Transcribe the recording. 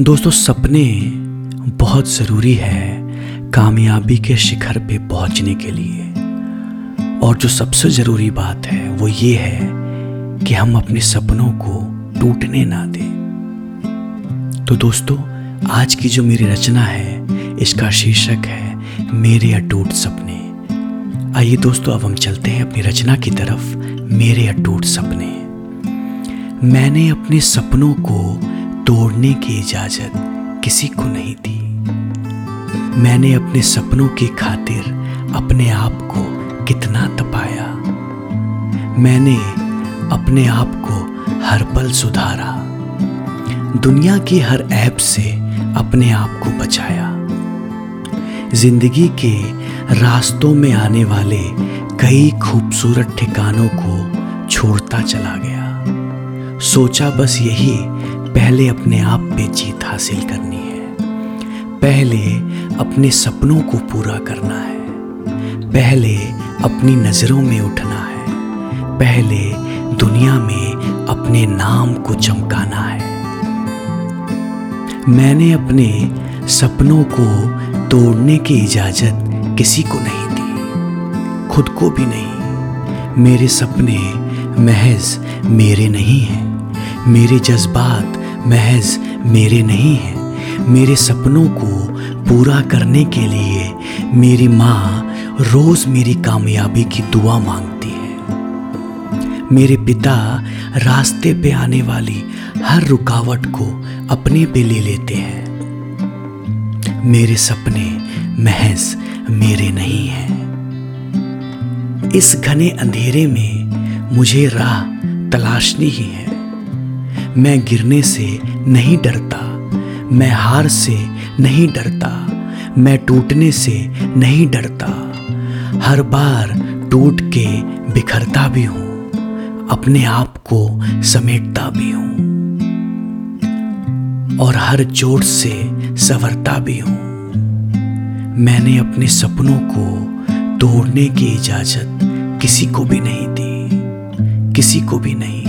दोस्तों, सपने बहुत ज़रूरी है कामयाबी के शिखर पे पहुँचने के लिए। और जो सबसे ज़रूरी बात है, वो ये है कि हम अपने सपनों को टूटने ना दें। तो दोस्तों, आज की जो मेरी रचना है, इसका शीर्षक है, मेरे अटूट सपने। आइए दोस्तों, अब हम चलते हैं अपनी रचना की तरफ़, मेरे अटूट सपने। मैंने अपने सपनों को तोड़ने की इजाज़त किसी को नहीं दी। मैंने अपने सपनों की खातिर अपने आप को कितना तपाया। मैंने अपने आप को हर पल सुधारा। दुनिया की हर ऐप से अपने आप को बचाया। ज़िंदगी के रास्तों में आने वाले कई खूबसूरत ठिकानों को छोड़ता चला गया। सोचा बस यही पहले अपने आप पे जीत हासिल करनी है। पहले अपने सपनों को पूरा करना है। पहले अपनी नज़रों में उठना है। पहले दुनिया में अपने नाम को चमकाना है। मैंने अपने सपनों को तोड़ने की इजाज़त किसी को नहीं दी। खुद को भी नहीं। मेरे सपने महज मेरे नहीं हैं। मेरे जज्बात महज मेरे नहीं हैं। मेरे सपनों को पूरा करने के लिए मेरी माँ रोज़ मेरी कामयाबी की दुआ मांगती है। मेरे पिता रास्ते पे आने वाली हर रुकावट को अपने पे ले लेते हैं। मेरे सपने महज मेरे नहीं हैं। इस घने अंधेरे में मुझे राह तलाशनी ही है। मैं गिरने से नहीं डरता, मैं हार से नहीं डरता, मैं टूटने से नहीं डरता। हर बार टूट के बिखरता भी हूँ, अपने आप को समेटता भी हूँ, और हर चोट से संवरता भी हूँ। मैंने अपने सपनों को तोड़ने की इजाज़त किसी को भी नहीं दी, किसी को भी नहीं।